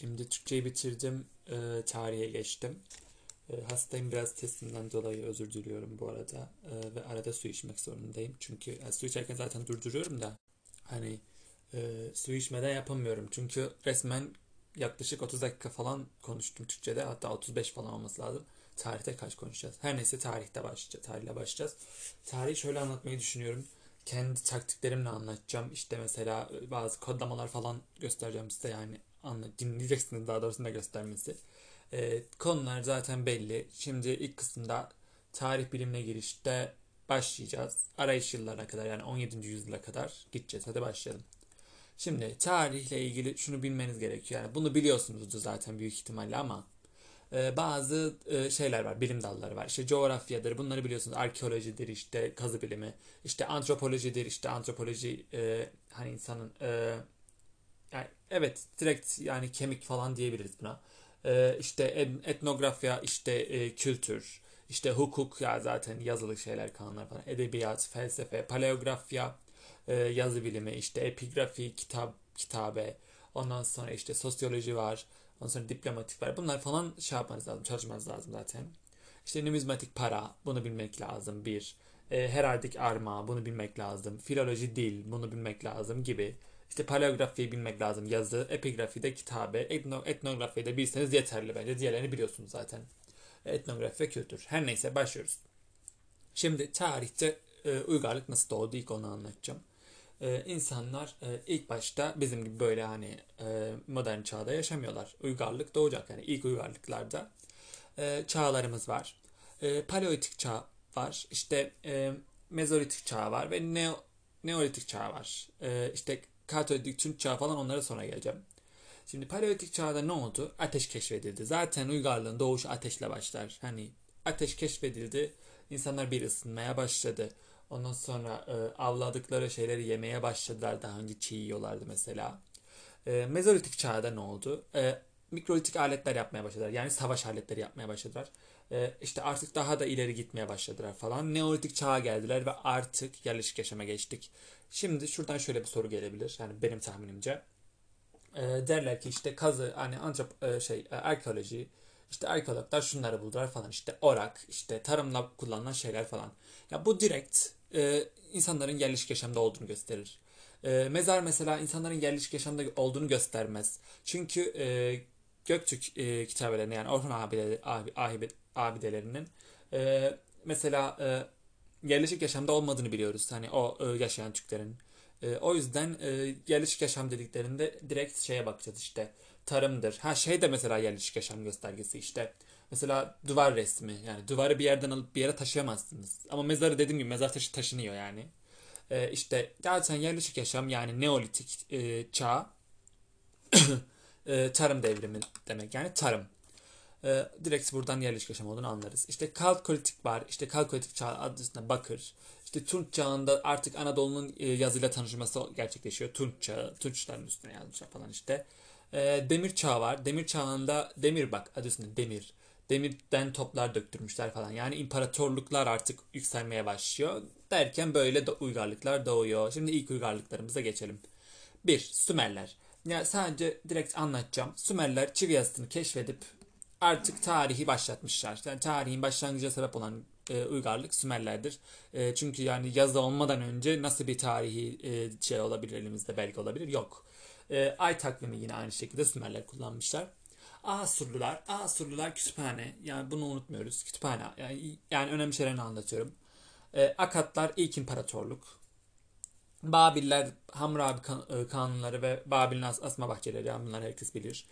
Şimdi Türkçeyi bitirdim. E, tarihe geçtim. E, hastayım biraz testimden dolayı özür diliyorum bu arada. E, ve arada su içmek zorundayım. Çünkü yani su içerken zaten durduruyorum da hani e, su içmeden yapamıyorum. Çünkü resmen yaklaşık 30 dakika falan konuştum Türkçe'de. Hatta 35 falan olması lazım. Tarihte kaç konuşacağız? Her neyse tarihte başlayacağız. Tarihle başlayacağız. Tarihi şöyle anlatmayı düşünüyorum. Kendi taktiklerimle anlatacağım. İşte mesela bazı kodlamalar falan göstereceğim size yani anla, dinleyeceksiniz daha doğrusu da göstermesi. Ee, konular zaten belli. Şimdi ilk kısımda tarih bilimine girişte başlayacağız. Arayış yıllarına kadar yani 17. yüzyıla kadar gideceğiz. Hadi başlayalım. Şimdi tarihle ilgili şunu bilmeniz gerekiyor. Yani bunu biliyorsunuzdur zaten büyük ihtimalle ama e, bazı e, şeyler var, bilim dalları var. İşte coğrafyadır, bunları biliyorsunuz. Arkeolojidir, işte kazı bilimi, işte antropolojidir, işte antropoloji e, hani insanın e, yani evet direkt yani kemik falan diyebiliriz buna. E, işte etnografya, işte e, kültür, işte hukuk ya zaten yazılı şeyler, kanunlar falan, edebiyat, felsefe, paleografya, e, yazı bilimi, işte epigrafi, kitap, kitabe, ondan sonra işte sosyoloji var, ondan sonra diplomatik var. Bunlar falan şey yapmanız lazım, çalışmanız lazım zaten. İşte numizmatik para, bunu bilmek lazım bir. E, heraldik arma, bunu bilmek lazım. Filoloji dil, bunu bilmek lazım gibi. İşte paleografiyi bilmek lazım yazı, epigrafi de kitabe, etno, etnografiyi de bilseniz yeterli bence. Diğerlerini biliyorsunuz zaten. Etnografi ve kültür. Her neyse başlıyoruz. Şimdi tarihte e, uygarlık nasıl doğdu ilk onu anlatacağım e, insanlar e, ilk başta bizim gibi böyle hani e, modern çağda yaşamıyorlar. Uygarlık doğacak yani ilk uygarlıklarda e, çağlarımız var. E, paleolitik çağ var. İşte e, mezolitik çağ var ve neo, neolitik çağ var. E, işte katolitik Türk çağ falan onlara sonra geleceğim. Şimdi paleolitik çağda ne oldu? Ateş keşfedildi. Zaten uygarlığın doğuşu ateşle başlar. Hani ateş keşfedildi. İnsanlar bir ısınmaya başladı. Ondan sonra e, avladıkları şeyleri yemeye başladılar. Daha önce çiğ yiyorlardı mesela. E, Mezolitik çağda ne oldu? E, mikrolitik aletler yapmaya başladılar. Yani savaş aletleri yapmaya başladılar. E, işte artık daha da ileri gitmeye başladılar falan. Neolitik çağa geldiler ve artık yerleşik yaşama geçtik. Şimdi şuradan şöyle bir soru gelebilir. Yani benim tahminimce. E, derler ki işte kazı, hani antrop, e, şey, e, arkeoloji, işte arkeologlar şunları buldular falan. İşte orak, işte tarımla kullanılan şeyler falan. Ya bu direkt e, insanların yerleşik yaşamda olduğunu gösterir. Mezar mesela insanların yerleşik yaşamda olduğunu göstermez. Çünkü e, Göktürk e, kitabelerine yani Orhun abide, abi, ahibe, abidelerinin e, mesela e, yerleşik yaşamda olmadığını biliyoruz. Hani o e, yaşayan Türklerin. E, o yüzden e, yerleşik yaşam dediklerinde direkt şeye bakacağız işte tarımdır. Ha şey de mesela yerleşik yaşam göstergesi işte Mesela duvar resmi. Yani duvarı bir yerden alıp bir yere taşıyamazsınız. Ama mezarı dediğim gibi mezar taşı taşınıyor yani. Ee, işte zaten yerleşik yaşam yani neolitik e, çağ e, tarım devrimi demek. Yani tarım. E, direkt buradan yerleşik yaşam olduğunu anlarız. İşte kalkolitik var. İşte kalkolitik çağ adı üstünde bakır. İşte Tunç çağında artık Anadolu'nun e, yazıyla tanışması gerçekleşiyor. Tunç çağı. Tunçların üstüne yazmışlar falan işte. E, demir çağı var. Demir çağında demir bak adı üstünde demir demirden toplar döktürmüşler falan. Yani imparatorluklar artık yükselmeye başlıyor. Derken böyle de uygarlıklar doğuyor. Şimdi ilk uygarlıklarımıza geçelim. 1. Sümerler. Ya sadece direkt anlatacağım. Sümerler çivi yazısını keşfedip artık tarihi başlatmışlar. Yani tarihin başlangıcına sebep olan e, uygarlık Sümerlerdir. E, çünkü yani yazı olmadan önce nasıl bir tarihi e, şey olabilir elimizde belge olabilir? Yok. E, ay takvimi yine aynı şekilde Sümerler kullanmışlar. Asurlular, Asurlular kütüphane. Yani bunu unutmuyoruz. Kütüphane. Yani, yani önemli şeylerini anlatıyorum. E, Akatlar ilk imparatorluk. Babiller Hammurabi kan, e, kanunları ve Babil'in as, asma bahçeleri. Yani bunları herkes bilir.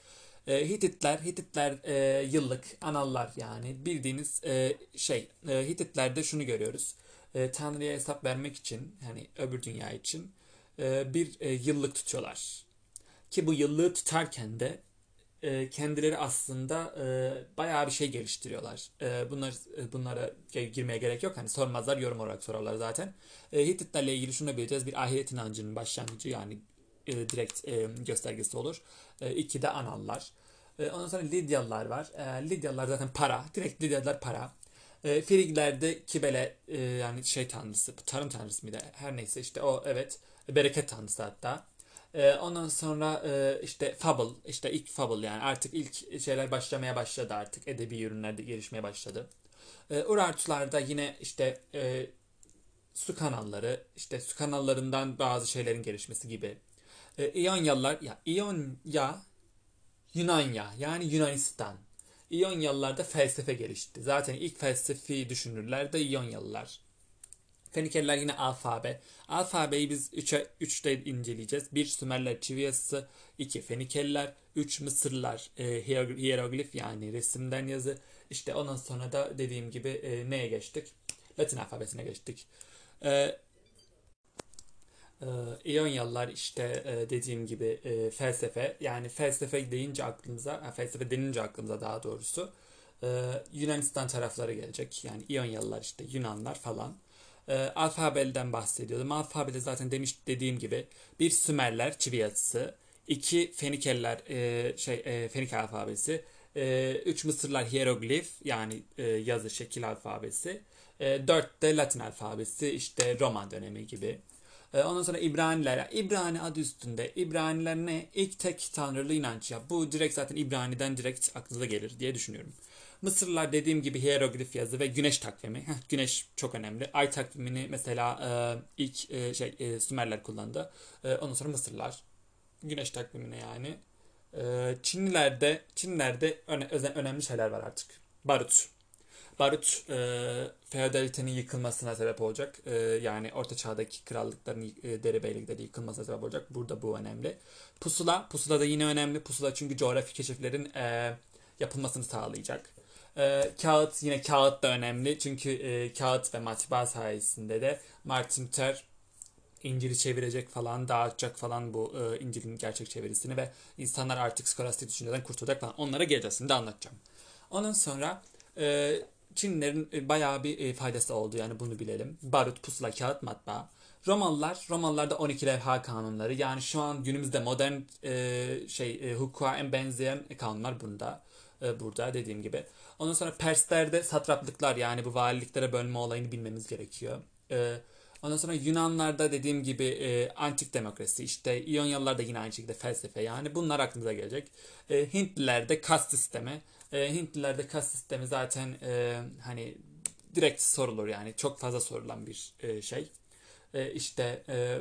E, Hititler, Hititler e, yıllık anallar yani bildiğiniz e, şey. E, Hititlerde şunu görüyoruz. E, Tanrı'ya hesap vermek için yani öbür dünya için e, bir e, yıllık tutuyorlar. Ki bu yıllığı tutarken de e, kendileri aslında e, bayağı bir şey geliştiriyorlar. E, bunlar e, bunlara girmeye gerek yok. Hani sormazlar, yorum olarak sorarlar zaten. E, Hititlerle ilgili şunu bileceğiz. Bir ahiret inancının başlangıcı yani e, direkt e, göstergesi olur. E, iki de anallar. E, ondan sonra Lidyalılar var. E, Lidyalılar zaten para. Direkt Lidyalılar para. E, Friglerde Kibele e, yani şey tanrısı, tarım tanrısı mıydı? Her neyse işte o evet bereket tanrısı hatta. E, ondan sonra e, işte Fable, işte ilk Fable yani artık ilk şeyler başlamaya başladı artık. Edebi ürünlerde gelişmeye başladı. E, Urartularda yine işte e, su kanalları, işte su kanallarından bazı şeylerin gelişmesi gibi. E, İonyalılar, ya İonya, Yunanya yani Yunanistan. İonyalılarda felsefe gelişti. Zaten ilk felsefi düşünürler de İonyalılar. Fenikeliler yine alfabe. Alfabeyi biz 3'e 3'te inceleyeceğiz. 1 Sümerler çivi yazısı, 2 Fenikeliler, 3 Mısırlılar e, hieroglif yani resimden yazı. İşte ondan sonra da dediğim gibi e, neye geçtik? Latin alfabesine geçtik. E, e, İonyalılar işte e, dediğim gibi e, felsefe yani felsefe deyince aklımıza felsefe denince aklımıza daha doğrusu e, Yunanistan tarafları gelecek. Yani İonyalılar işte Yunanlar falan. E, alfabelden bahsediyordum. Alfabede zaten demiş dediğim gibi bir Sümerler çivi yazısı, iki Fenikeliler e, şey e, Fenik alfabesi, e, üç Mısırlar hieroglif yani e, yazı şekil alfabesi, e, dört de Latin alfabesi işte Roman dönemi gibi. E, ondan sonra İbraniler. İbrani adı üstünde. İbraniler ne? İlk tek tanrılı inanç ya. Bu direkt zaten İbrani'den direkt aklınıza gelir diye düşünüyorum. Mısırlılar dediğim gibi hieroglif yazı ve güneş takvimi. Heh, güneş çok önemli. Ay takvimini mesela e, ilk e, şey e, Sümerler kullandı. E, ondan sonra Mısırlılar güneş takvimine yani. E, Çinlilerde Çinlilerde öne, önemli şeyler var artık. Barut. Barut e, feodalitenin yıkılmasına sebep olacak. E, yani orta çağdaki krallıkların e, derebeylikleri yıkılmasına sebep olacak. Burada bu önemli. Pusula. Pusula da yine önemli. Pusula çünkü coğrafi keşiflerin e, yapılmasını sağlayacak. E, kağıt yine kağıt da önemli. Çünkü e, kağıt ve matbaa sayesinde de Martin Luther İncil'i çevirecek falan, dağıtacak falan bu e, İncil'in gerçek çevirisini ve insanlar artık skolastik düşünceden kurtulacak falan. Onlara geleceğiz. Şimdi anlatacağım. Ondan sonra e, Çinlilerin e, bayağı bir e, faydası oldu yani bunu bilelim. Barut, pusula, kağıt, matbaa. Romalılar, Romalılarda 12 levha kanunları. Yani şu an günümüzde modern e, şey e, hukuka en benzeyen kanunlar bunda. E, burada dediğim gibi. Ondan sonra Perslerde satraplıklar yani bu valiliklere bölme olayını bilmemiz gerekiyor. E, ondan sonra Yunanlarda dediğim gibi e, antik demokrasi işte İonyalılarda yine aynı şekilde felsefe yani bunlar aklımıza gelecek. E, Hintlilerde kast sistemi. E, Hintlilerde kas sistemi zaten e, hani direkt sorulur yani çok fazla sorulan bir e, şey. E, işte e,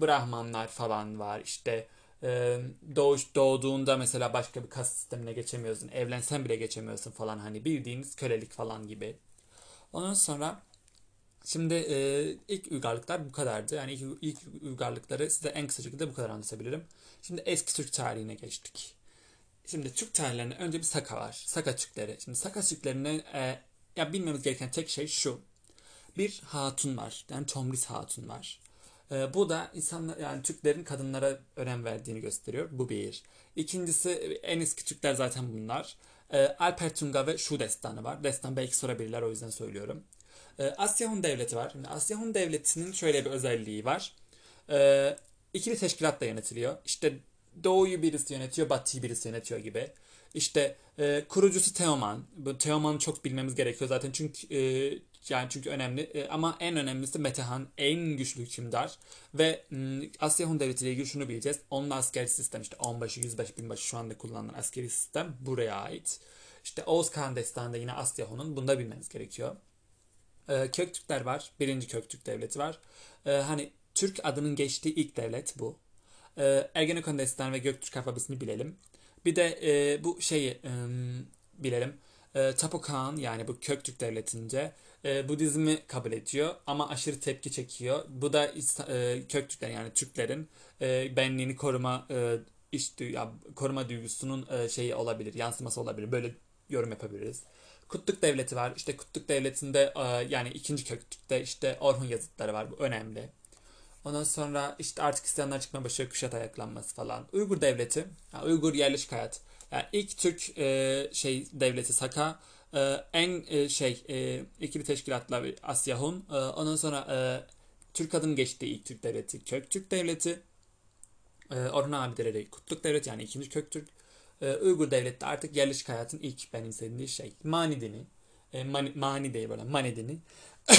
Brahmanlar falan var işte e, doğuş doğduğunda mesela başka bir kas sistemine geçemiyorsun evlensen bile geçemiyorsun falan hani bildiğiniz kölelik falan gibi. Ondan sonra Şimdi e, ilk uygarlıklar bu kadardı. Yani ilk, ilk uygarlıkları size en kısa şekilde bu kadar anlatabilirim. Şimdi eski Türk tarihine geçtik. Şimdi Türk tarihlerinde önce bir Saka var. Saka Türkleri. Şimdi Saka Türklerine e, ya bilmemiz gereken tek şey şu. Bir hatun var. Yani Tomris hatun var. E, bu da insanlar yani Türklerin kadınlara önem verdiğini gösteriyor. Bu bir. İkincisi en eski Türkler zaten bunlar. E, Alper Tunga ve şu destanı var. Destan belki sorabilirler o yüzden söylüyorum. E, Asya Hun Devleti var. Şimdi Asya Hun Devleti'nin şöyle bir özelliği var. E, ikili teşkilatla yönetiliyor. İşte doğuyu birisi yönetiyor, batıyı birisi yönetiyor gibi. İşte e, kurucusu Teoman. Bu Teoman'ı çok bilmemiz gerekiyor zaten çünkü e, yani çünkü önemli. E, ama en önemlisi Metehan en güçlü hükümdar ve m, Asya Hun Devleti ile ilgili şunu bileceğiz. Onun askeri sistem işte onbaşı, yüzbaşı, binbaşı şu anda kullanılan askeri sistem buraya ait. İşte Oğuz Kağan Destanı'nda yine Asya Hun'un bunu da bilmeniz gerekiyor. E, Köktürkler var. Birinci Köktürk Devleti var. E, hani Türk adının geçtiği ilk devlet bu. E, Ergenekon Destanı ve Göktürk alfabesini bilelim. Bir de e, bu şeyi e, bilelim. E, Tapu yani bu Köktürk Devleti'nce e, Budizmi kabul ediyor ama aşırı tepki çekiyor. Bu da e, Köktürkler yani Türklerin e, benliğini koruma e, iş ya, koruma duygusunun e, şeyi olabilir, yansıması olabilir. Böyle yorum yapabiliriz. Kutluk Devleti var. İşte Kutluk Devleti'nde e, yani ikinci Köktürk'te işte Orhun yazıtları var. Bu önemli. Ondan sonra işte artık isyanlar çıkma başlıyor Kuşat ayaklanması falan. Uygur devleti, yani Uygur yerleşik hayat. Yani ilk Türk e, şey devleti Saka, e, en e, şey e, ikili teşkilatlar Asya Hun. E, ondan sonra e, Türk adının geçtiği ilk Türk devleti Köktürk devleti. E, Orhun abideleri Kutluk devleti yani ikinci Köktürk. E, Uygur devleti de artık yerleşik hayatın ilk benimsediği şey. Mani dini. E, mani, mani değil böyle mani dini.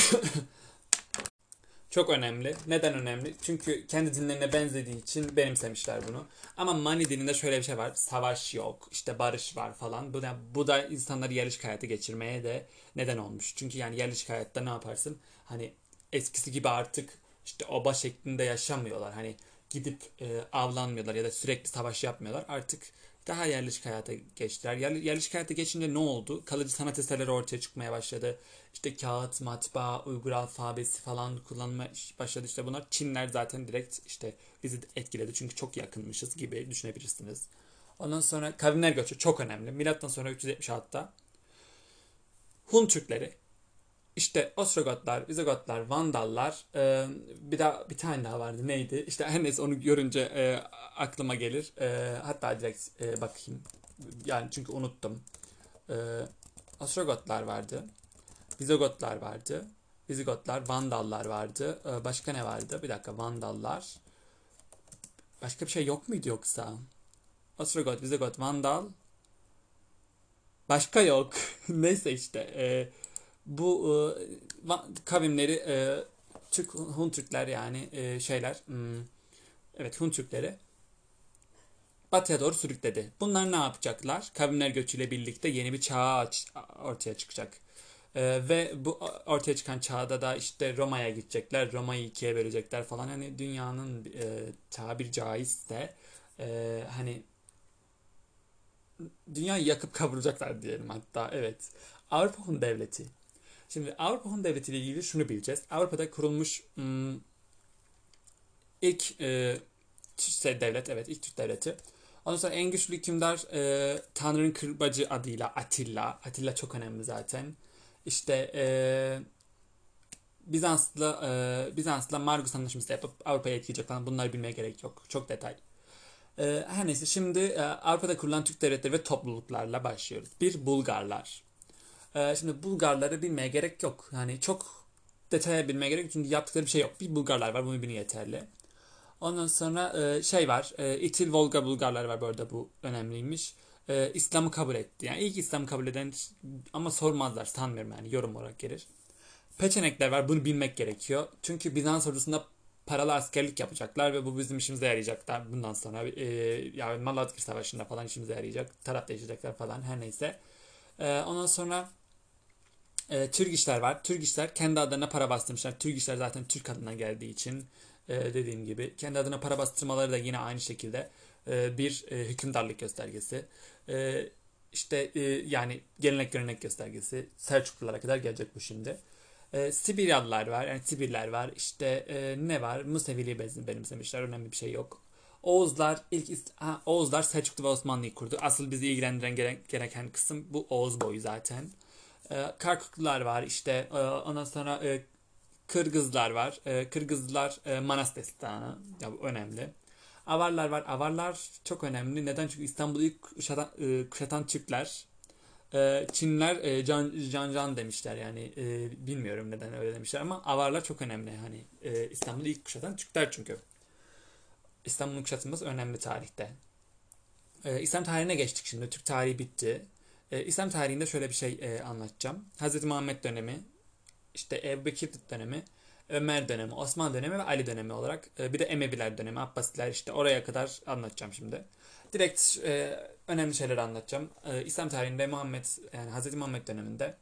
Çok önemli. Neden önemli? Çünkü kendi dinlerine benzediği için benimsemişler bunu. Ama Mani dininde şöyle bir şey var. Savaş yok, işte barış var falan. Bu da, bu da insanları yerleşik hayatı geçirmeye de neden olmuş. Çünkü yani yerleşik hayatta ne yaparsın? Hani eskisi gibi artık işte oba şeklinde yaşamıyorlar. Hani gidip e, avlanmıyorlar ya da sürekli savaş yapmıyorlar. Artık daha yerleşik hayata geçtiler. Yer, yerleşik hayata geçince ne oldu? Kalıcı sanat eserleri ortaya çıkmaya başladı. İşte kağıt, matbaa, Uygur alfabesi falan kullanma başladı. İşte bunlar Çinler zaten direkt işte bizi etkiledi. Çünkü çok yakınmışız gibi düşünebilirsiniz. Ondan sonra kavimler göçü çok önemli. Milattan sonra 376'da Hun Türkleri işte Ostrogotlar, Vizigotlar, Vandallar, e, bir daha bir tane daha vardı. Neydi? İşte her neyse onu görünce e, aklıma gelir. E, hatta direkt e, bakayım. Yani çünkü unuttum. E, Ostrogotlar vardı. Vizigotlar vardı. Vizigotlar, Vandallar vardı. E, başka ne vardı? Bir dakika Vandallar. Başka bir şey yok muydu yoksa? Ostrogot, Vizigot, Vandal. Başka yok. neyse işte. Eee bu e, kavimleri e, Türk Hun Türkler yani e, şeyler hmm, evet Hun Türkleri batıya doğru sürükledi. Bunlar ne yapacaklar? Kavimler göçüyle birlikte yeni bir çağ ortaya çıkacak. E, ve bu ortaya çıkan çağda da işte Roma'ya gidecekler. Roma'yı ikiye bölecekler falan. Hani dünyanın e, tabir caizse e, hani dünyayı yakıp kavuracaklar diyelim hatta evet. Avrupa Hun Devleti Şimdi Avrupa Hun Devleti ile ilgili şunu bileceğiz. Avrupa'da kurulmuş ım, hmm, ilk e, şey, devlet, evet ilk Türk devleti. Ondan sonra en güçlü hükümdar e, Tanrı'nın kırbacı adıyla Atilla. Atilla çok önemli zaten. İşte e, Bizans'la e, Bizans'la Margus Anlaşması yapıp Avrupa'ya etkileyecek falan bunları bilmeye gerek yok. Çok detay. E, her neyse şimdi e, Avrupa'da kurulan Türk devletleri ve topluluklarla başlıyoruz. Bir Bulgarlar. Ee, şimdi Bulgarları bilmeye gerek yok. Yani çok detaya bilmeye gerek yok. Çünkü yaptıkları bir şey yok. Bir Bulgarlar var. Bunu bilin yeterli. Ondan sonra e, şey var. E, İtil Volga Bulgarlar var bu arada bu önemliymiş. E, İslam'ı kabul etti. Yani ilk İslam'ı kabul eden ama sormazlar sanmıyorum yani yorum olarak gelir. Peçenekler var. Bunu bilmek gerekiyor. Çünkü Bizans ordusunda paralı askerlik yapacaklar ve bu bizim işimize yarayacak. Bundan sonra e, yani Malazgirt Savaşı'nda falan işimize yarayacak. Taraf değişecekler falan her neyse. E, ondan sonra e, Türk işler var. Türk işler kendi adına para bastırmışlar. Türk işler zaten Türk adına geldiği için e, dediğim gibi kendi adına para bastırmaları da yine aynı şekilde e, bir e, hükümdarlık göstergesi. E, işte e, yani gelenek görenek göstergesi. Selçuklulara kadar gelecek bu şimdi. E, Sibiryalılar var. Yani Sibirler var. İşte e, ne var? Museviliği benimsemişler. Önemli bir şey yok. Oğuzlar ilk ha, Oğuzlar Selçuklu ve Osmanlı'yı kurdu. Asıl bizi ilgilendiren gereken kısım bu Oğuz boyu zaten. E, Karkuklular var işte e, ondan sonra e, Kırgızlar var. E, Kırgızlar e, Manas destanı ya bu önemli. Avarlar var. Avarlar çok önemli. Neden? Çünkü İstanbul'u ilk kuşatan, e, kuşatan Türkler. E, Çinler can, can can demişler yani bilmiyorum neden öyle demişler ama avarlar çok önemli. Hani İstanbul'u ilk kuşatan Türkler çünkü. İstanbul'un kuşatılması önemli tarihte. İslam tarihine geçtik şimdi. Türk tarihi bitti. E, İslam tarihinde şöyle bir şey e, anlatacağım. Hz. Muhammed dönemi, işte Ebu Bekir dönemi, Ömer dönemi, Osman dönemi ve Ali dönemi olarak e, bir de Emeviler dönemi, Abbasiler işte oraya kadar anlatacağım şimdi. Direkt e, önemli şeyleri anlatacağım. E, İslam tarihinde Muhammed yani Hz. Muhammed döneminde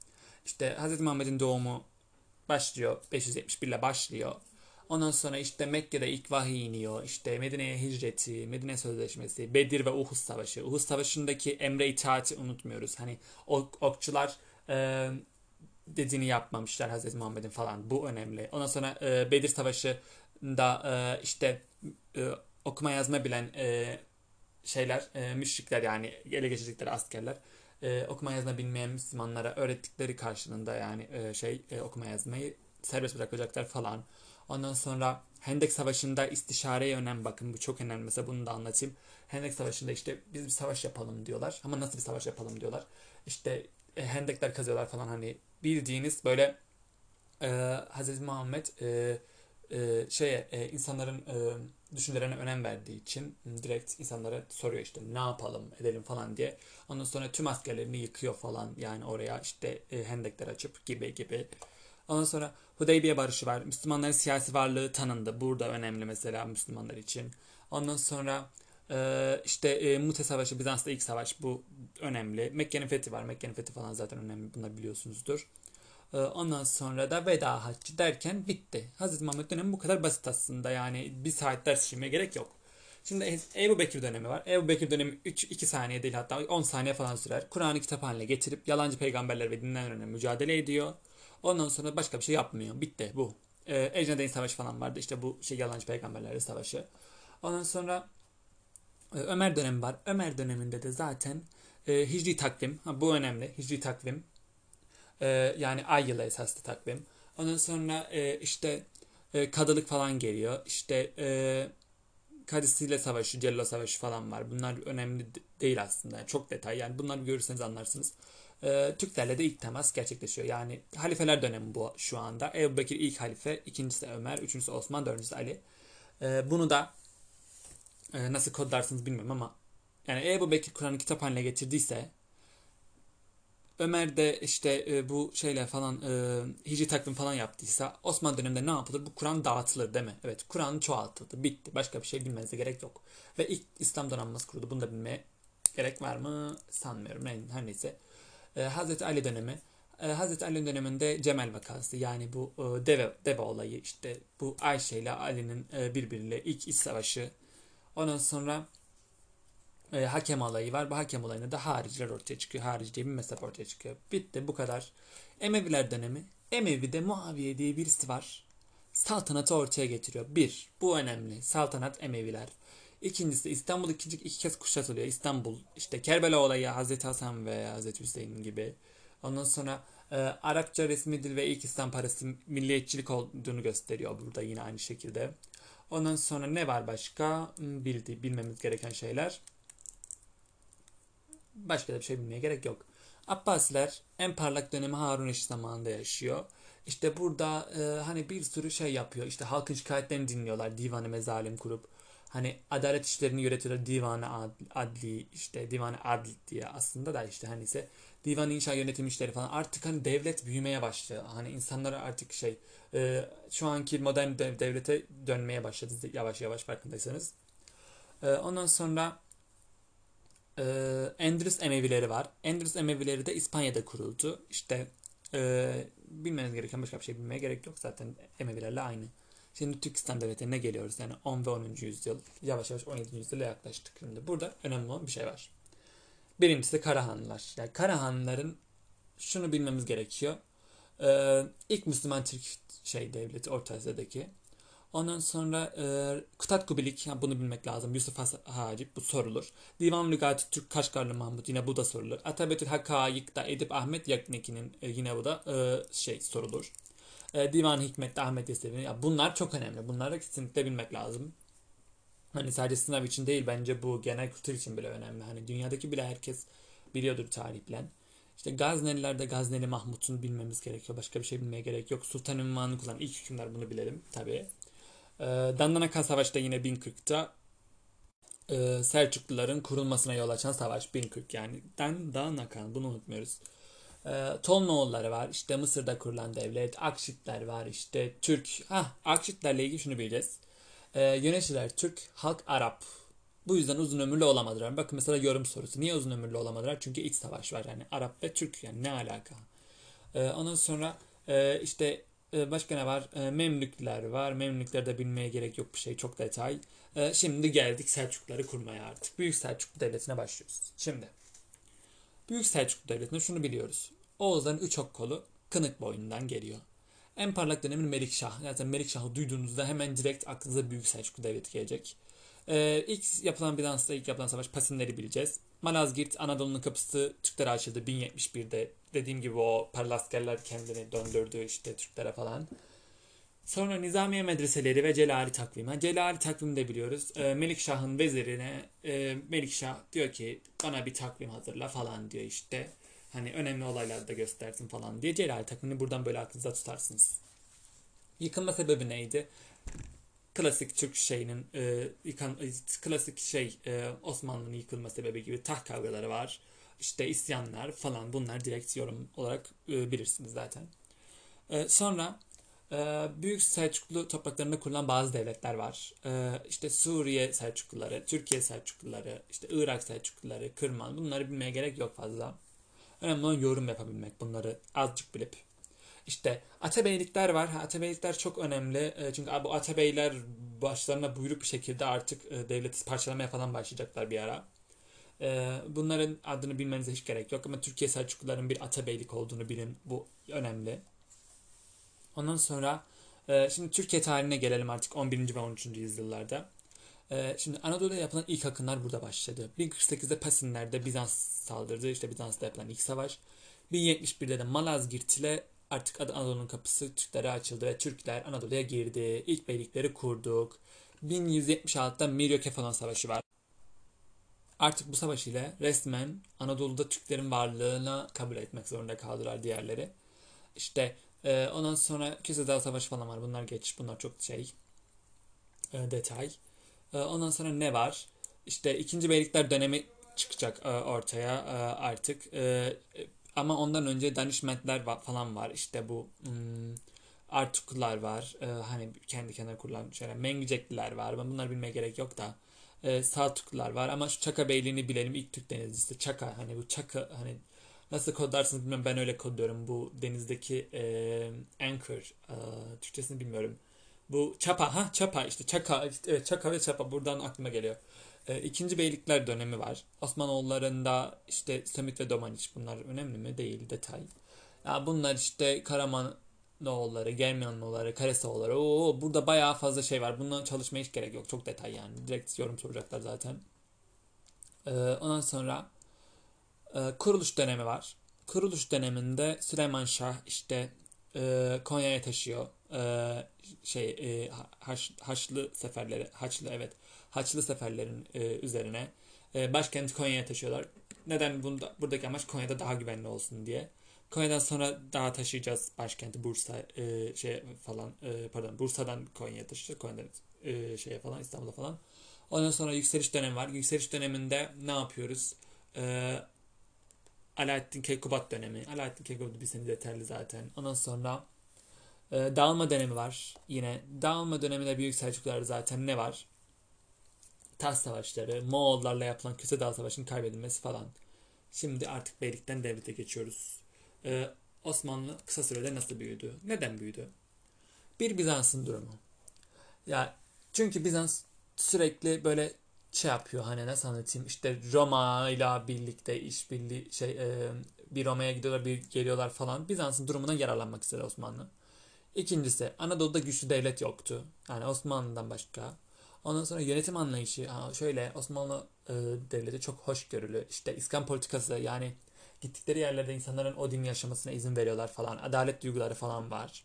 işte Hz. Muhammed'in doğumu başlıyor 571 ile başlıyor. Ondan sonra işte Mekke'de ilk vahiy iniyor. İşte Medine'ye hicreti, Medine Sözleşmesi, Bedir ve Uhud Savaşı. Uhud Savaşı'ndaki emre itaati unutmuyoruz. Hani ok, okçular e, dediğini yapmamışlar Hazreti Muhammed'in falan. Bu önemli. Ondan sonra e, Bedir Savaşı'nda e, işte e, okuma yazma bilen e, şeyler, e, müşrikler yani ele geçirdikleri askerler e, okuma yazma bilmeyen Müslümanlara öğrettikleri karşılığında yani e, şey e, okuma yazmayı serbest bırakacaklar falan. Ondan sonra Hendek Savaşı'nda istişareye önem bakın. Bu çok önemli. Mesela bunu da anlatayım. Hendek Savaşı'nda işte biz bir savaş yapalım diyorlar. Ama nasıl bir savaş yapalım diyorlar. İşte e, hendekler kazıyorlar falan hani bildiğiniz böyle e, Hz. Muhammed e, e, şeye e, insanların e, düşüncelerine önem verdiği için direkt insanlara soruyor işte ne yapalım edelim falan diye. Ondan sonra tüm askerlerini yıkıyor falan yani oraya işte e, hendekler açıp gibi gibi. Ondan sonra Hudeybiye Barışı var. Müslümanların siyasi varlığı tanındı. Burada önemli mesela Müslümanlar için. Ondan sonra e, işte e, Mute Savaşı, Bizans'ta ilk savaş bu önemli. Mekke'nin fethi var. Mekke'nin fethi falan zaten önemli. Bunları biliyorsunuzdur. E, ondan sonra da veda haccı derken bitti. Hazreti Muhammed dönemi bu kadar basit aslında. Yani bir saat ders işlemeye gerek yok. Şimdi Ebu Bekir dönemi var. Ebu Bekir dönemi 3, 2 saniye değil hatta 10 saniye falan sürer. Kur'an'ı kitap haline getirip yalancı peygamberler ve dinlerle mücadele ediyor. Ondan sonra başka bir şey yapmıyor. Bitti bu. Ee, Ecne'deyn Savaşı falan vardı. İşte bu şey yalancı peygamberlerle savaşı. Ondan sonra e, Ömer dönemi var. Ömer döneminde de zaten e, hicri takvim. Ha, bu önemli. Hicri takvim. E, yani ay yılı esaslı takvim. Ondan sonra e, işte e, kadılık falan geliyor. İşte e, Kadisiyle savaşı, Cello savaşı falan var. Bunlar önemli değil aslında. Yani çok detay. Yani bunları görürseniz anlarsınız. Ee, Türklerle de ilk temas gerçekleşiyor. Yani halifeler dönemi bu şu anda. Ebu Bekir ilk halife, ikincisi Ömer, üçüncüsü Osman, dördüncüsü Ali. Ee, bunu da e, nasıl kodlarsınız bilmiyorum ama yani Ebu Bekir Kur'an'ı kitap haline getirdiyse Ömer de işte e, bu şeyle falan e, hicri takvim falan yaptıysa Osmanlı döneminde ne yapılır? Bu Kur'an dağıtılır değil mi? Evet Kur'an çoğaltıldı. Bitti. Başka bir şey bilmenize gerek yok. Ve ilk İslam donanması kuruldu. Bunu da bilmeye gerek var mı? Sanmıyorum. Her neyse. E, Hazreti Ali dönemi. E, Hazreti Ali döneminde Cemel vakası yani bu e, deve, deve olayı işte bu Ayşe ile Ali'nin e, birbiriyle ilk iç savaşı. Ondan sonra e, hakem olayı var. Bu hakem olayında da hariciler ortaya çıkıyor. Harici diye bir mezhep ortaya çıkıyor. Bitti bu kadar. Emeviler dönemi. Emevi'de Muaviye diye birisi var. Saltanatı ortaya getiriyor. Bir, bu önemli. Saltanat Emeviler. İkincisi İstanbul ikinci iki kez kuşatılıyor. İstanbul işte Kerbela olayı Hazreti Hasan ve Hazreti Hüseyin gibi. Ondan sonra e, Arapça resmi dil ve ilk İslam parası milliyetçilik olduğunu gösteriyor burada yine aynı şekilde. Ondan sonra ne var başka? Hmm, bildi, bilmemiz gereken şeyler. Başka da bir şey bilmeye gerek yok. Abbasiler en parlak dönemi Harun Eşit zamanında yaşıyor. İşte burada e, hani bir sürü şey yapıyor. İşte halkın şikayetlerini dinliyorlar. Divanı mezalim kurup. Hani adalet işlerini yüretiyorlar. Divanı adli işte divanı adli diye aslında da işte hani ise divan inşa yönetim işleri falan. Artık hani devlet büyümeye başlıyor. Hani insanlara artık şey e, şu anki modern dev, devlete dönmeye başladı yavaş yavaş farkındaysanız. E, ondan sonra e, Endülüs Emevileri var. Endülüs Emevileri de İspanya'da kuruldu. İşte e, bilmeniz gereken başka bir şey bilmeye gerek yok zaten Emevilerle aynı. Şimdi Türkistan Devleti'ne geliyoruz. Yani 10 ve 10. yüzyıl. Yavaş yavaş 17. yüzyıla yaklaştık. Şimdi burada önemli olan bir şey var. Birincisi Karahanlılar. Yani Karahanlıların şunu bilmemiz gerekiyor. Ee, ilk Müslüman Türk şey devleti Orta Asya'daki Ondan sonra e, Kutat Kubilik, yani bunu bilmek lazım. Yusuf Has Hacip bu sorulur. Divan Lügati Türk Kaşgarlı Mahmut yine bu da sorulur. Atabetül Hakayık da Edip Ahmet Yakneki'nin e, yine bu da e, şey sorulur. E, Divan Hikmet'te Ahmet Yesevi'nin. Ya bunlar çok önemli. Bunları kesinlikle bilmek lazım. Hani sadece sınav için değil bence bu genel kültür için bile önemli. Hani dünyadaki bile herkes biliyordur tarih. İşte Gazneliler'de Gazneli Mahmut'un bilmemiz gerekiyor. Başka bir şey bilmeye gerek yok. Sultan ünvanı kullanan ilk hükümler bunu bilelim tabii. E, Dandanakan Savaş'ta yine 1040'ta e, Selçukluların kurulmasına yol açan savaş 1040 yani Dandanakan bunu unutmuyoruz. E, Tolnoğulları var işte Mısır'da kurulan devlet Akşitler var işte Türk ha Akşitlerle ilgili şunu bileceğiz. E, yöneticiler Türk halk Arap bu yüzden uzun ömürlü olamadılar. Bakın mesela yorum sorusu. Niye uzun ömürlü olamadılar? Çünkü iç savaş var yani Arap ve Türk yani ne alaka? Ee, ondan sonra e, işte ee, başka ne var? Ee, Memlükler var. Memlüklerde bilmeye gerek yok bir şey. Çok detay. Ee, şimdi geldik Selçukluları kurmaya artık. Büyük Selçuklu Devleti'ne başlıyoruz. Şimdi. Büyük Selçuklu Devleti'nde şunu biliyoruz. Oğuzların üç ok kolu Kınık boyundan geliyor. En parlak dönemin Melikşah. Zaten Melikşah'ı duyduğunuzda hemen direkt aklınıza Büyük Selçuklu Devleti gelecek. Ee, ilk yapılan Bizans'ta ilk yapılan savaş Pasinleri bileceğiz. Malazgirt Anadolu'nun kapısı Türklere açıldı 1071'de. Dediğim gibi o paralı askerler kendini döndürdü işte Türklere falan. Sonra Nizamiye medreseleri ve Celali takvimi. Celali takvimi de biliyoruz. E, Melikşah'ın vezirine e, Melikşah diyor ki bana bir takvim hazırla falan diyor işte. Hani önemli olayları da göstersin falan diye. Celali takvimini buradan böyle aklınıza tutarsınız. Yıkılma sebebi neydi? klasik Türk şeyinin e, yıkan, e, klasik şey e, Osmanlı'nın yıkılma sebebi gibi taht kavgaları var. İşte isyanlar falan bunlar direkt yorum olarak e, bilirsiniz zaten. E, sonra e, Büyük Selçuklu topraklarında kurulan bazı devletler var. E, işte Suriye Selçukluları, Türkiye Selçukluları, işte Irak Selçukluları, Kırman bunları bilmeye gerek yok fazla. Önemli olan yorum yapabilmek bunları azıcık bilip. İşte Atabeylikler var. Atabeylikler çok önemli. E, çünkü bu Atabeyler başlarına buyruk bir şekilde artık e, devleti parçalamaya falan başlayacaklar bir ara. E, bunların adını bilmenize hiç gerek yok ama Türkiye Selçukluların bir Atabeylik olduğunu bilin. Bu önemli. Ondan sonra şimdi Türkiye tarihine gelelim artık 11. ve 13. yüzyıllarda. Şimdi Anadolu'da yapılan ilk akınlar burada başladı. 1048'de Pasinler'de Bizans saldırdı. İşte Bizans'ta yapılan ilk savaş. 1071'de de Malazgirt ile artık Anadolu'nun kapısı Türklere açıldı ve Türkler Anadolu'ya girdi. İlk beylikleri kurduk. 1176'da Miryokefalon Savaşı var. Artık bu savaş ile resmen Anadolu'da Türklerin varlığına kabul etmek zorunda kaldılar diğerleri. İşte e, ondan sonra Küsedağ Savaşı falan var. Bunlar geç. Bunlar çok şey e, detay. E, ondan sonra ne var? İşte ikinci beylikler dönemi çıkacak e, ortaya e, artık. E, ama ondan önce danışmentler falan var. İşte bu hmm, Artuklar var. Hani kendi kendine kurulan şeyler. Mengicekliler var. Bunları bilmeye gerek yok da. E, Saltuklular var. Ama şu Çaka Beyliğini bilelim. ilk Türk denizcisi. Çaka. Hani bu Çaka hani nasıl kodlarsınız bilmiyorum. Ben öyle kodluyorum. Bu denizdeki anchor. Türkçesini bilmiyorum. Bu çapa ha çapa işte çaka işte, evet çaka ve çapa buradan aklıma geliyor. E, ikinci beylikler dönemi var. Osmanoğullarında işte Semit ve Domaniç bunlar önemli mi? Değil detay. Ya bunlar işte Karamanoğulları, Germiyanoğulları, Karesoğulları. Oo, burada bayağı fazla şey var. Bundan çalışmaya hiç gerek yok. Çok detay yani. Direkt yorum soracaklar zaten. Ee, ondan sonra e, kuruluş dönemi var. Kuruluş döneminde Süleyman Şah işte e, Konya'ya taşıyor. E, şey e, Haç, Haçlı seferleri, Haçlı evet Haçlı seferlerin e, üzerine e, başkenti Konya'ya taşıyorlar. Neden bunda, buradaki amaç Konya'da daha güvenli olsun diye. Konya'dan sonra daha taşıyacağız başkenti Bursa e, şey falan pardon Bursa'dan Konya'ya taşıyacağız. Konya'dan e, şeye falan İstanbul'a falan. Ondan sonra yükseliş dönemi var. Yükseliş döneminde ne yapıyoruz? Alaaddin Keykubat dönemi. Alaaddin Keykubat bir sene yeterli zaten. Ondan sonra e, dağılma dönemi var. Yine dağılma döneminde Büyük Selçuklularda zaten ne var? Tas savaşları, Moğollarla yapılan Köse Dağ Savaşı'nın kaybedilmesi falan. Şimdi artık beylikten devlete geçiyoruz. Ee, Osmanlı kısa sürede nasıl büyüdü? Neden büyüdü? Bir Bizans'ın durumu. Ya çünkü Bizans sürekli böyle şey yapıyor hani nasıl anlatayım işte Roma ile birlikte işbirliği şey e, bir Roma'ya gidiyorlar bir geliyorlar falan Bizans'ın durumuna yararlanmak istedi Osmanlı. İkincisi Anadolu'da güçlü devlet yoktu. Yani Osmanlı'dan başka. Ondan sonra yönetim anlayışı şöyle Osmanlı e, devleti çok hoşgörülü. İşte İskan politikası yani gittikleri yerlerde insanların o din yaşamasına izin veriyorlar falan. Adalet duyguları falan var.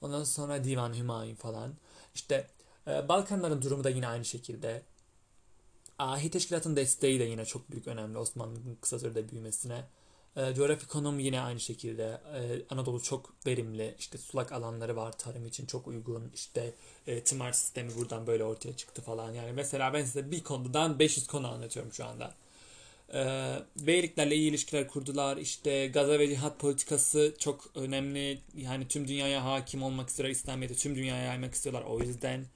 Ondan sonra Divan Hümayun falan. İşte e, Balkanların durumu da yine aynı şekilde. Ahi teşkilatın desteği de yine çok büyük önemli Osmanlı'nın kısa sürede büyümesine. E, coğrafi konum yine aynı şekilde. E, Anadolu çok verimli. İşte sulak alanları var tarım için çok uygun. İşte e, tımar sistemi buradan böyle ortaya çıktı falan. Yani mesela ben size bir konudan 500 konu anlatıyorum şu anda. E, beyliklerle iyi ilişkiler kurdular. İşte gaza ve cihat politikası çok önemli. Yani tüm dünyaya hakim olmak istiyorlar. İslamiyet'i tüm dünyaya yaymak istiyorlar. O yüzden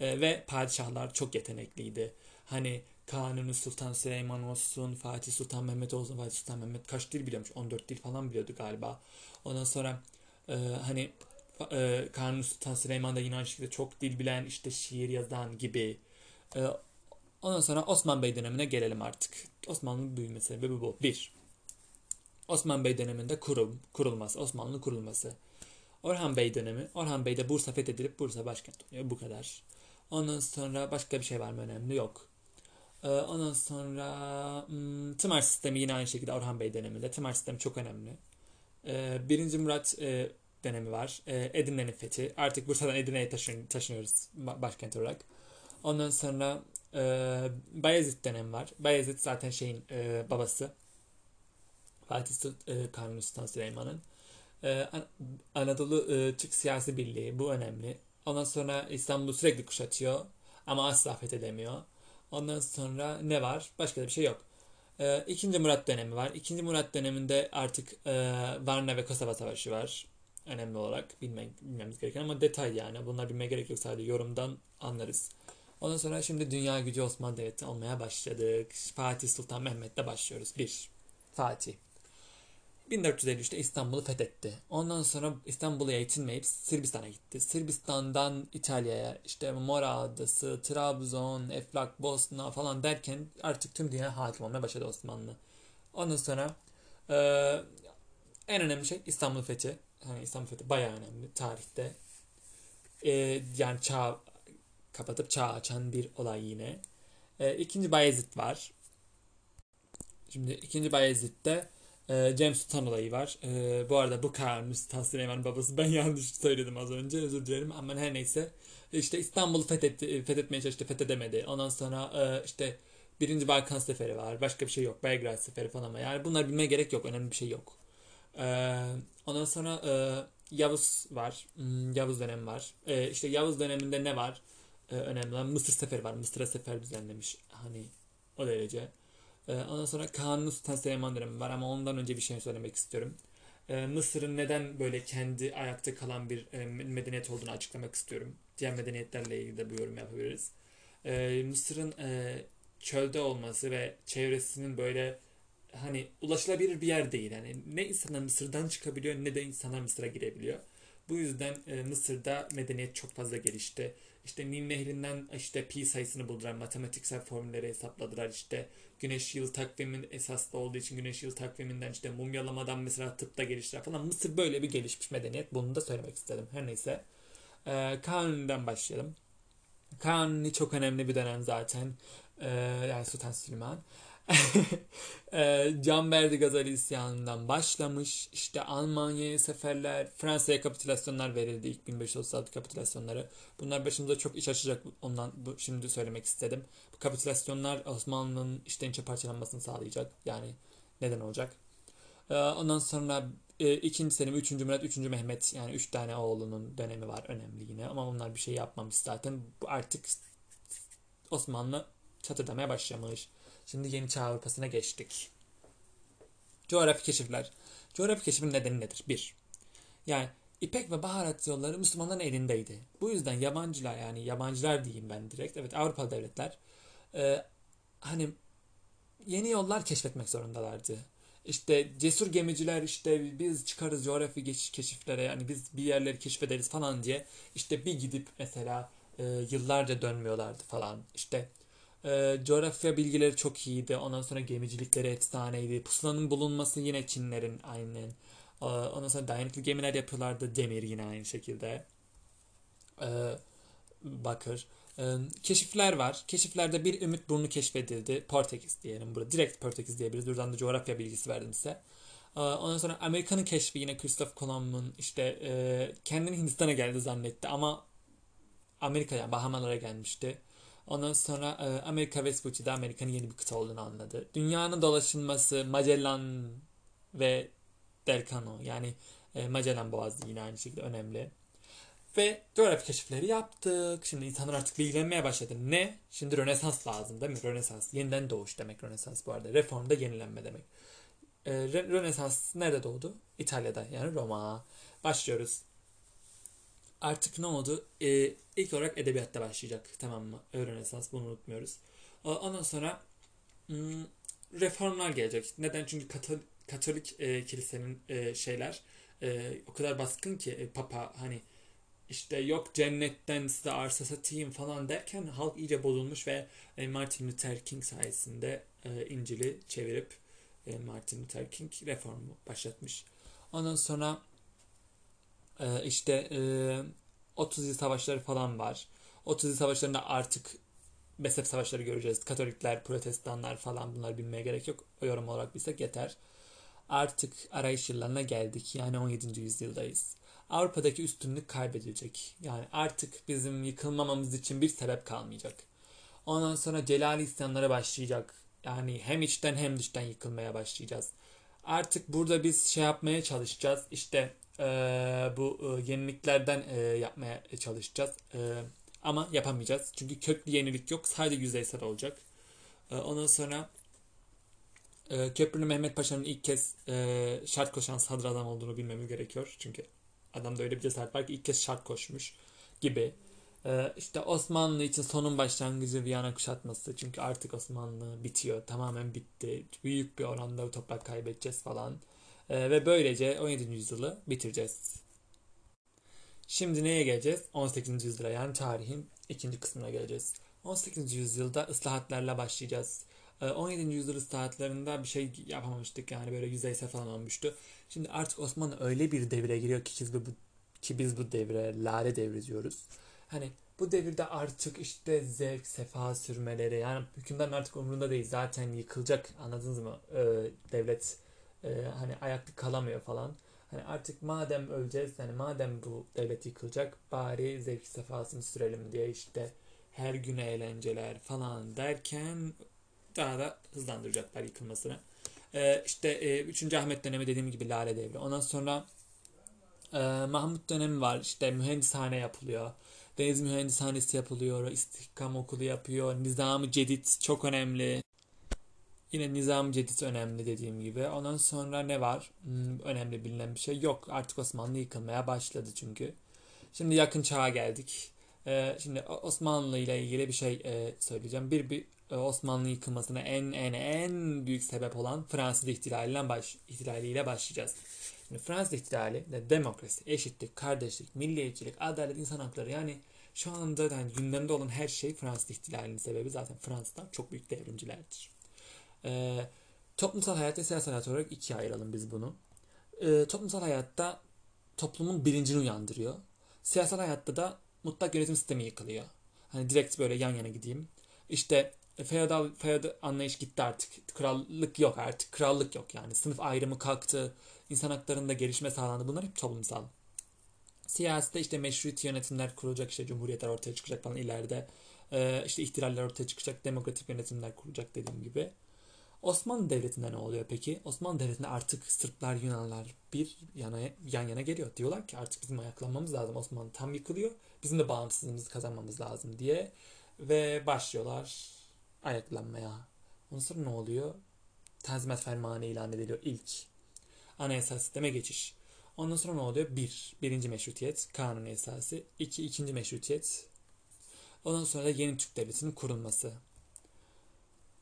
e, ve padişahlar çok yetenekliydi. Hani Kanuni Sultan Süleyman olsun, Fatih Sultan Mehmet olsun. Fatih Sultan Mehmet kaç dil biliyormuş? 14 dil falan biliyordu galiba. Ondan sonra e, hani e, Kanuni Sultan Süleyman da yine aynı şekilde çok dil bilen, işte şiir yazan gibi. E, ondan sonra Osman Bey dönemine gelelim artık. Osmanlı'nın büyüme sebebi bu. Bir, Osman Bey döneminde kurum, kurulması, Osmanlı kurulması. Orhan Bey dönemi. Orhan Bey'de Bursa fethedilip Bursa başkent oluyor. Bu kadar. Ondan sonra başka bir şey var mı önemli? Yok. Ee, ondan sonra hmm, tımar sistemi yine aynı şekilde Orhan Bey döneminde. Tımar sistemi çok önemli. Ee, Birinci Murat e, dönemi var. E, Edirne'nin fethi. Artık Bursa'dan Edirne'ye taşın, taşınıyoruz başkent olarak. Ondan sonra e, Bayezid dönemi var. Bayezid zaten şeyin e, babası. Fatih e, Kanuni Sultan Süleyman'ın. E, Anadolu e, Türk Siyasi Birliği bu önemli. Ondan sonra İstanbul'u sürekli kuşatıyor ama asla fethedemiyor. Ondan sonra ne var? Başka da bir şey yok. E, İkinci Murat dönemi var. İkinci Murat döneminde artık e, Varna ve Kosova Savaşı var. önemli olarak bilmek, bilmemiz gereken ama detay yani. Bunlar bilmeye gerek yok sadece yorumdan anlarız. Ondan sonra şimdi dünya gücü Osmanlı Devleti olmaya başladık. Fatih Sultan Mehmet'le başlıyoruz. 1. Fatih. 1453'te İstanbul'u fethetti. Ondan sonra İstanbul'a yetinmeyip Sırbistan'a gitti. Sırbistan'dan İtalya'ya işte Mora Adası, Trabzon, Eflak, Bosna falan derken artık tüm dünya hakim olmaya başladı Osmanlı. Ondan sonra e, en önemli şey İstanbul fethi. Yani İstanbul fethi bayağı önemli tarihte. E, yani çağ kapatıp çağ açan bir olay yine. E, ikinci Bayezid var. Şimdi ikinci Bayezid'de e, Cem Sultan olayı var. E, bu arada bu Kanuni Sultan Süleyman'ın babası. Ben yanlış söyledim az önce. Özür dilerim ama her neyse. İşte İstanbul'u fethetti, fethetmeye çalıştı. Fethedemedi. Ondan sonra e, işte Birinci Balkan Seferi var. Başka bir şey yok. Belgrad Seferi falan ama yani bunlar bilmeye gerek yok. Önemli bir şey yok. E, ondan sonra e, Yavuz var. Hmm, Yavuz dönemi var. E, işte Yavuz döneminde ne var? E, önemli olan Mısır Seferi var. Mısır'a sefer düzenlemiş. Hani o derece. Ee, ondan sonra Kanuni Sultan var ama ondan önce bir şey söylemek istiyorum. Ee, Mısır'ın neden böyle kendi ayakta kalan bir e, medeniyet olduğunu açıklamak istiyorum. Diğer medeniyetlerle ilgili de bu yorum yapabiliriz. Ee, Mısır'ın e, çölde olması ve çevresinin böyle hani ulaşılabilir bir yer değil. Yani ne insanlar Mısır'dan çıkabiliyor ne de insanlar Mısır'a girebiliyor. Bu yüzden e, Mısır'da medeniyet çok fazla gelişti. İşte Nil Nehri'nden işte pi sayısını buldular. Matematiksel formülleri hesapladılar. İşte güneş yıl takvimin esaslı olduğu için güneş yıl takviminden işte mumyalamadan mesela tıpta geliştiler falan. Mısır böyle bir gelişmiş medeniyet. Bunu da söylemek istedim. Her neyse. Ee, Kanuni'den başlayalım. Kanuni çok önemli bir dönem zaten. Ee, yani Sultan Süleyman. e, Gazali isyanından başlamış. İşte Almanya'ya seferler, Fransa'ya kapitülasyonlar verildi. ilk 1536 kapitülasyonları. Bunlar başımıza çok iş açacak. Ondan bu, şimdi söylemek istedim. Bu kapitülasyonlar Osmanlı'nın işten içe parçalanmasını sağlayacak. Yani neden olacak? E, ondan sonra e, ikinci Selim, üçüncü Murat, üçüncü Mehmet yani üç tane oğlunun dönemi var önemli yine. Ama onlar bir şey yapmamış zaten. Bu artık Osmanlı çatırdamaya başlamış. Şimdi yeni çağ Avrupa'sına geçtik. Coğrafi keşifler. Coğrafi keşifin nedeni nedir? Bir, yani İpek ve baharat yolları Müslümanların elindeydi. Bu yüzden yabancılar yani yabancılar diyeyim ben direkt. Evet Avrupa devletler e, hani yeni yollar keşfetmek zorundalardı. İşte cesur gemiciler işte biz çıkarız coğrafi keşiflere yani biz bir yerleri keşfederiz falan diye işte bir gidip mesela e, yıllarca dönmüyorlardı falan. İşte e, coğrafya bilgileri çok iyiydi. Ondan sonra gemicilikleri efsaneydi. Pusulanın bulunması yine Çinlerin aynen. E, ondan sonra dayanıklı gemiler yapıyorlardı. Demir yine aynı şekilde. E, bakır. E, keşifler var. Keşiflerde bir ümit burnu keşfedildi. Portekiz diyelim burada. Direkt Portekiz diyebiliriz. Buradan da coğrafya bilgisi verdim size. Ondan sonra Amerika'nın keşfi yine Christoph Columbus'un işte e, kendini Hindistan'a geldi zannetti ama Amerika'ya, Bahamalara gelmişti. Ondan sonra e, Amerika Vespucci'de Amerika'nın yeni bir kıta olduğunu anladı. Dünyanın dolaşılması Magellan ve Delcano yani e, Magellan Boğazı yine aynı şekilde önemli. Ve coğrafi keşifleri yaptık. Şimdi insanlar artık bilgilenmeye başladı. Ne? Şimdi Rönesans lazım değil mi? Rönesans. Yeniden doğuş demek Rönesans bu arada. Reformda yenilenme demek. E, Rönesans nerede doğdu? İtalya'da yani Roma. Başlıyoruz artık ne oldu? Ee, ilk olarak edebiyatta başlayacak. Tamam mı? Rönesans bunu unutmuyoruz. Ondan sonra hmm, reformlar gelecek. Neden? Çünkü Katolik, Katolik e, kilisenin e, şeyler e, o kadar baskın ki e, Papa hani işte yok cennetten size arsa satayım falan derken halk iyice bozulmuş ve e, Martin Luther King sayesinde e, İncil'i çevirip e, Martin Luther King reformu başlatmış. Ondan sonra e, işte e, 30 yıl savaşları falan var. 30 yıl savaşlarında artık mezhep savaşları göreceğiz. Katolikler, protestanlar falan bunlar bilmeye gerek yok. O yorum olarak bilsek yeter. Artık arayış yıllarına geldik. Yani 17. yüzyıldayız. Avrupa'daki üstünlük kaybedilecek. Yani artık bizim yıkılmamamız için bir sebep kalmayacak. Ondan sonra Celali isyanlara başlayacak. Yani hem içten hem dıştan yıkılmaya başlayacağız. Artık burada biz şey yapmaya çalışacağız. İşte e, bu e, yeniliklerden e, yapmaya çalışacağız. E, ama yapamayacağız. Çünkü köklü yenilik yok. Sadece yüzeysel olacak. E, ondan sonra e, Köprülü Mehmet Paşa'nın ilk kez e, şart koşan sadrazam olduğunu bilmemiz gerekiyor. Çünkü Adamda öyle bir cesaret var ki ilk kez şart koşmuş gibi. Ee, işte Osmanlı için sonun başlangıcı Viyana kuşatması. Çünkü artık Osmanlı bitiyor. Tamamen bitti. Büyük bir oranda toprak kaybedeceğiz falan. Ee, ve böylece 17. yüzyılı bitireceğiz. Şimdi neye geleceğiz? 18. yüzyıla yani tarihin ikinci kısmına geleceğiz. 18. yüzyılda ıslahatlarla başlayacağız. 17. Ee, yüzyıl ıslahatlarında bir şey yapamamıştık yani böyle yüzeysel falan olmuştu. Şimdi artık Osmanlı öyle bir devre giriyor ki biz bu, ki biz bu devre lale devri diyoruz. Hani bu devirde artık işte zevk, sefa sürmeleri yani hükümdarın artık umurunda değil. Zaten yıkılacak anladınız mı? Ee, devlet e, hani ayakta kalamıyor falan. Hani artık madem öleceğiz yani madem bu devlet yıkılacak bari zevk sefasını sürelim diye işte her gün eğlenceler falan derken daha da hızlandıracaklar yıkılmasını. Ee, işte e, 3. Ahmet dönemi dediğim gibi Lale Devri. Ondan sonra e, Mahmut dönemi var. İşte mühendishane yapılıyor. Deniz mühendishanesi yapılıyor. İstihkam okulu yapıyor. Nizam-ı Cedid çok önemli. Yine Nizam-ı Cedid önemli dediğim gibi. Ondan sonra ne var? Hmm, önemli bilinen bir şey yok. Artık Osmanlı yıkılmaya başladı çünkü. Şimdi yakın çağa geldik. Ee, şimdi Osmanlı ile ilgili bir şey e, söyleyeceğim. Bir, bir e, Osmanlı yıkılmasına en en en büyük sebep olan Fransız ihtilaliyle baş, ihtilaliyle başlayacağız. Şimdi Fransız ihtilali de demokrasi, eşitlik, kardeşlik, milliyetçilik, adalet, insan hakları yani şu anda yani gündemde olan her şey Fransız ihtilalinin sebebi zaten Fransızlar çok büyük devrimcilerdir. Ee, toplumsal hayat ve siyasal hayat olarak ikiye ayıralım biz bunu. Ee, toplumsal hayatta toplumun bilincini uyandırıyor. Siyasal hayatta da mutlak yönetim sistemi yıkılıyor. Hani direkt böyle yan yana gideyim. İşte feodal, feodal anlayış gitti artık. Krallık yok artık. Krallık yok yani. Sınıf ayrımı kalktı. İnsan haklarında gelişme sağlandı. Bunlar hep toplumsal. Siyasette işte meşruti yönetimler kurulacak. işte cumhuriyetler ortaya çıkacak falan ileride. Ee, işte ihtilaller ortaya çıkacak. Demokratik yönetimler kurulacak dediğim gibi. Osmanlı Devleti'nde ne oluyor peki? Osmanlı Devleti'nde artık Sırplar, Yunanlar bir yana, yan yana geliyor. Diyorlar ki artık bizim ayaklanmamız lazım. Osmanlı tam yıkılıyor. Bizim de bağımsızlığımızı kazanmamız lazım diye. Ve başlıyorlar ayaklanmaya. Ondan sonra ne oluyor? Tanzimat Fermanı ilan ediliyor ilk. Anayasal sisteme geçiş. Ondan sonra ne oluyor? Bir, birinci meşrutiyet, kanun esası. iki ikinci meşrutiyet. Ondan sonra da yeni Türk Devleti'nin kurulması.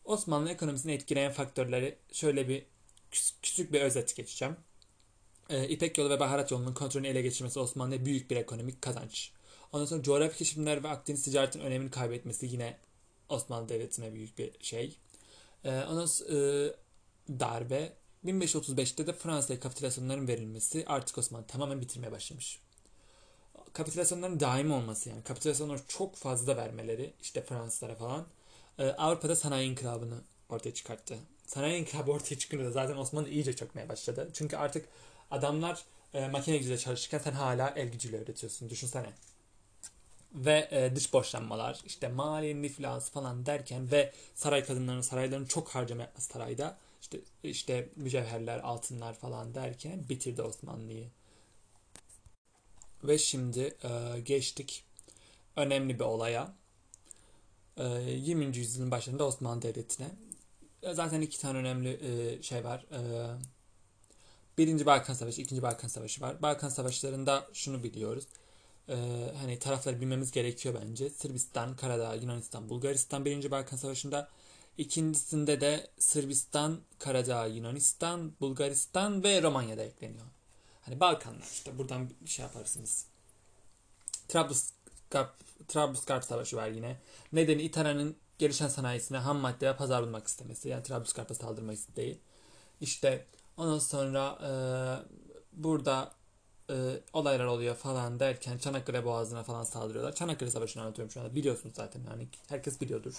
Osmanlı ekonomisini etkileyen faktörleri şöyle bir küçük bir özet geçeceğim. Ee, İpek yolu ve baharat yolunun kontrolünü ele geçirmesi Osmanlı'ya büyük bir ekonomik kazanç. Ondan sonra coğrafi keşifler ve Akdeniz ticaretin önemini kaybetmesi yine Osmanlı Devleti'ne büyük bir şey. Ee, ondan sonra e, darbe 1535'te de Fransa'ya kapitülasyonların verilmesi artık Osmanlı tamamen bitirmeye başlamış. Kapitülasyonların daim olması yani kapitülasyonları çok fazla vermeleri işte Fransızlara falan e, Avrupa'da sanayi inkılabını ortaya çıkarttı. Sanayi inkılabı ortaya çıkınca da zaten Osmanlı iyice çökmeye başladı. Çünkü artık adamlar e, makine gücüyle çalışırken sen hala el gücüyle üretiyorsun. Düşünsene. Ve e, dış borçlanmalar, işte maliyenin iflası falan derken ve saray kadınlarının, sarayların çok harcama yapması sarayda. İşte işte mücevherler, altınlar falan derken bitirdi Osmanlı'yı. Ve şimdi e, geçtik önemli bir olaya. 20. Ee, yüzyılın başlarında Osmanlı Devleti'ne. Zaten iki tane önemli e, şey var. Ee, birinci Balkan Savaşı, ikinci Balkan Savaşı var. Balkan Savaşlarında şunu biliyoruz. Ee, hani tarafları bilmemiz gerekiyor bence. Sırbistan, Karadağ, Yunanistan, Bulgaristan birinci Balkan Savaşı'nda. İkincisinde de Sırbistan, Karadağ, Yunanistan, Bulgaristan ve Romanya'da ekleniyor. Hani Balkanlar işte buradan bir şey yaparsınız. Trablusgarp Trablusgarp Savaşı var yine. Nedeni İtalya'nın gelişen sanayisine ham madde ve pazar bulmak istemesi. Yani Trablusgarp'a saldırma isteği. İşte ondan sonra e, burada e, olaylar oluyor falan derken Çanakkale Boğazı'na falan saldırıyorlar. Çanakkale Savaşı'nı anlatıyorum şu anda. Biliyorsunuz zaten yani herkes biliyordur.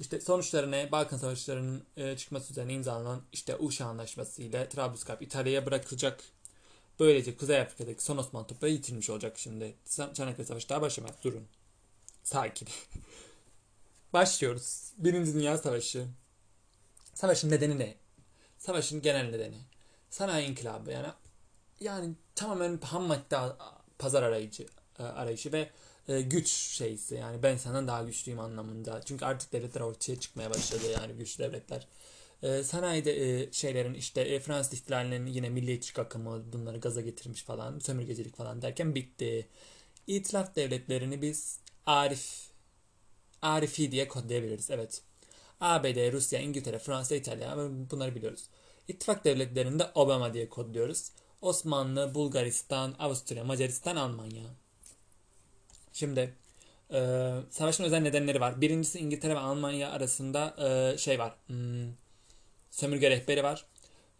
İşte sonuçları ne? Balkan Savaşları'nın e, çıkması üzerine imzalanan işte Uşa Anlaşması ile Trablusgarp İtalya'ya bırakılacak. Böylece Kuzey Afrika'daki son Osmanlı toprağı yitilmiş olacak şimdi. Çanakkale Savaşı daha başlamaz. Durun. Sakin. Başlıyoruz. Birinci Dünya Savaşı. Savaşın nedeni ne? Savaşın genel nedeni. Sanayi inkılabı yani yani tamamen ham madde pazar arayıcı e, arayışı ve e, güç şeysi yani ben senden daha güçlüyüm anlamında. Çünkü artık devletler ortaya çıkmaya başladı yani güçlü devletler. E, sanayide e, şeylerin işte e, Fransız ihtilalinin yine milliyetçilik akımı bunları gaza getirmiş falan sömürgecilik falan derken bitti. İtilaf devletlerini biz Arif Arifi diye kodlayabiliriz. Evet. ABD, Rusya, İngiltere, Fransa, İtalya bunları biliyoruz. İttifak devletlerini de Obama diye kodluyoruz. Osmanlı, Bulgaristan, Avusturya, Macaristan, Almanya. Şimdi e, savaşın özel nedenleri var. Birincisi İngiltere ve Almanya arasında e, şey var. Hmm, sömürge rehberi var.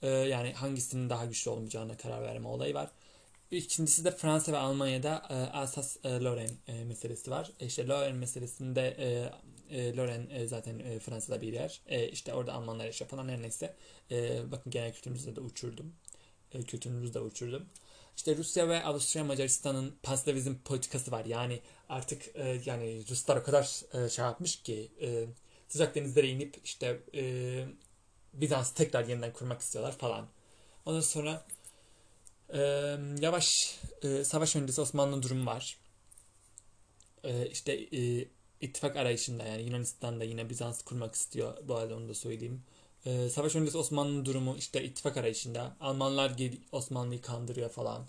E, yani hangisinin daha güçlü olmayacağına karar verme olayı var. İkincisi de Fransa ve Almanya'da e, Alsace-Lorraine e, meselesi var. E, işte Lorraine meselesinde e, e, Lorraine e, zaten e, Fransa'da bir yer. E, işte orada Almanlar yaşıyor falan her neyse. E, bakın genel kültürümüzde de uçurdum. E, kültürümüzü de uçurdum. İşte Rusya ve Avusturya Macaristan'ın panslavizm politikası var. Yani artık e, yani Ruslar o kadar e, şey yapmış ki e, sıcak denizlere inip işte e, Bizans tekrar yeniden kurmak istiyorlar falan. Ondan sonra e, yavaş e, savaş öncesi Osmanlı durumu var. E, işte e, ittifak arayışında yani Yunanistan'da yine Bizans kurmak istiyor. Bu arada onu da söyleyeyim. Ee, savaş öncesi Osmanlı durumu işte ittifak arayışında. Almanlar Osmanlı'yı kandırıyor falan.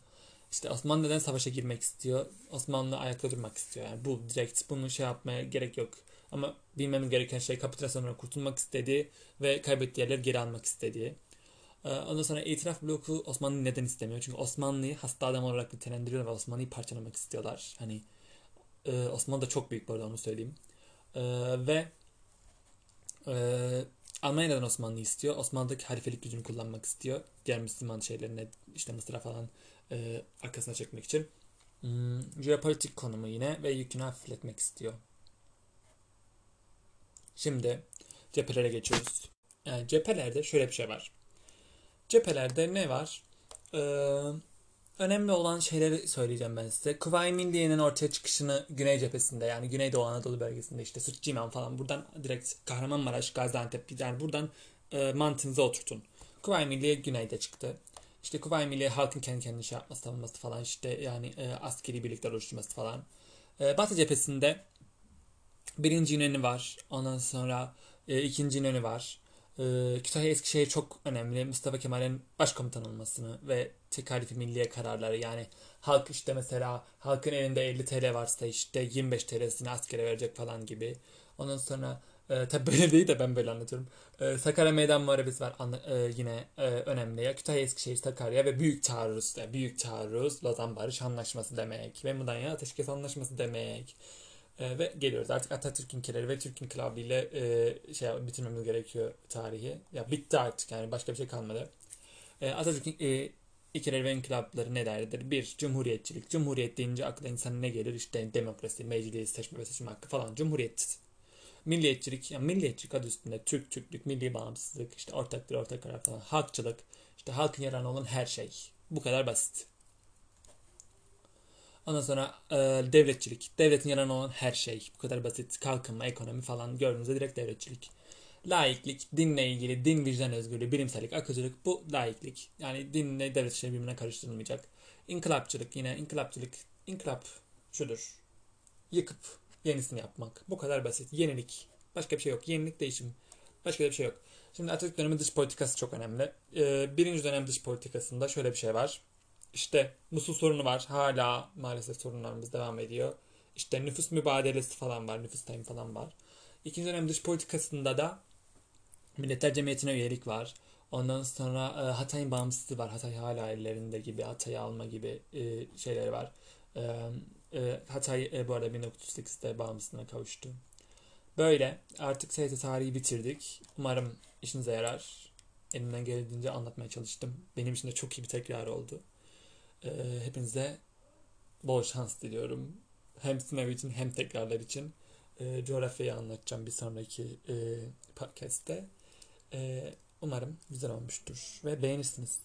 İşte Osmanlı neden savaşa girmek istiyor? Osmanlı ayakta durmak istiyor. Yani bu direkt bunu şey yapmaya gerek yok. Ama bilmemiz gereken şey kapitülasyondan kurtulmak istediği ve kaybettiği yerleri geri almak istediği. Ee, ondan sonra itiraf bloku Osmanlı neden istemiyor? Çünkü Osmanlı'yı hasta adam olarak nitelendiriyor ve Osmanlı'yı parçalamak istiyorlar. Hani e, Osmanlı da çok büyük bu arada onu söyleyeyim. E, ve e, Almanya neden Osmanlı istiyor? Osmanlı'daki halifelik gücünü kullanmak istiyor. Diğer Müslüman şeylerine işte Mısır'a falan e, arkasına çekmek için. Hmm, jeopolitik konumu yine ve yükünü hafifletmek istiyor. Şimdi cephelere geçiyoruz. Yani cephelerde şöyle bir şey var. Cephelerde ne var? Ee, önemli olan şeyleri söyleyeceğim ben size. Kuvayi Milliye'nin ortaya çıkışını Güney cephesinde yani Güneydoğu Anadolu bölgesinde işte Sırtçıman falan buradan direkt Kahramanmaraş, Gaziantep yani buradan e, mantığınıza oturtun. Kuvayi Milliye Güney'de çıktı. İşte Kuvayi Milliye halkın kendi kendine şey yapması, savunması falan işte yani e, askeri birlikler oluşturması falan. E, Batı cephesinde birinci İnönü var. Ondan sonra e, ikinci İnönü var. Ee, Kütahya Eskişehir çok önemli. Mustafa Kemal'in başkomutan olmasını ve tekalifi milliye kararları yani halk işte mesela halkın elinde 50 TL varsa işte 25 TL'sini askere verecek falan gibi. Ondan sonra e, tabi böyle değil de ben böyle anlatıyorum. E, Sakarya Meydan Muharebesi var anla, e, yine e, önemli. Ya Kütahya Eskişehir Sakarya ve Büyük Taarruz. Yani Büyük Taarruz Lozan Barış Anlaşması demek. Ve Mudanya Ateşkes Anlaşması demek. E, ve geliyoruz artık Atatürk ilkeleri ve Türk İnkılabı ile e, şey bitirmemiz gerekiyor tarihi. Ya bitti artık yani başka bir şey kalmadı. E, Atatürk'ün e, ilkeleri ve inkılapları nelerdir? Bir, cumhuriyetçilik. Cumhuriyet deyince akla insan ne gelir? İşte demokrasi, meclis, seçme ve seçim hakkı falan. Cumhuriyet. Milliyetçilik, yani milliyetçilik adı üstünde Türk, Türklük, milli bağımsızlık, işte ortak bir ortak karar falan. Halkçılık, işte halkın yararına olan her şey. Bu kadar basit. Ondan sonra e, devletçilik. Devletin yararına olan her şey. Bu kadar basit. Kalkınma, ekonomi falan gördüğünüzde direkt devletçilik. Laiklik, dinle ilgili, din vicdan özgürlüğü, bilimsellik, akıcılık bu laiklik. Yani dinle devlet işleri birbirine karıştırılmayacak. İnkılapçılık yine inkılapçılık. İnkılap şudur. Yıkıp yenisini yapmak. Bu kadar basit. Yenilik. Başka bir şey yok. Yenilik değişim. Başka bir şey yok. Şimdi Atatürk dönemi dış politikası çok önemli. Ee, birinci dönem dış politikasında şöyle bir şey var. İşte Musul sorunu var. Hala maalesef sorunlarımız devam ediyor. İşte nüfus mübadelesi falan var. Nüfus tayim falan var. İkinci dönem dış politikasında da Milletler Cemiyeti'ne üyelik var. Ondan sonra e, Hatay'ın bağımsızlığı var. Hatay hala ellerinde gibi Hatay'ı alma gibi e, şeyleri var. E, e, Hatay e, bu arada 1938'de bağımsızlığına kavuştu. Böyle artık TRT tarihi bitirdik. Umarım işinize yarar. Elimden geldiğince anlatmaya çalıştım. Benim için de çok iyi bir tekrar oldu. E, hepinize bol şans diliyorum. Hem sınav için hem tekrarlar için. E, coğrafyayı anlatacağım bir sonraki e, podcast'te. E, umarım güzel olmuştur ve beğenirsiniz.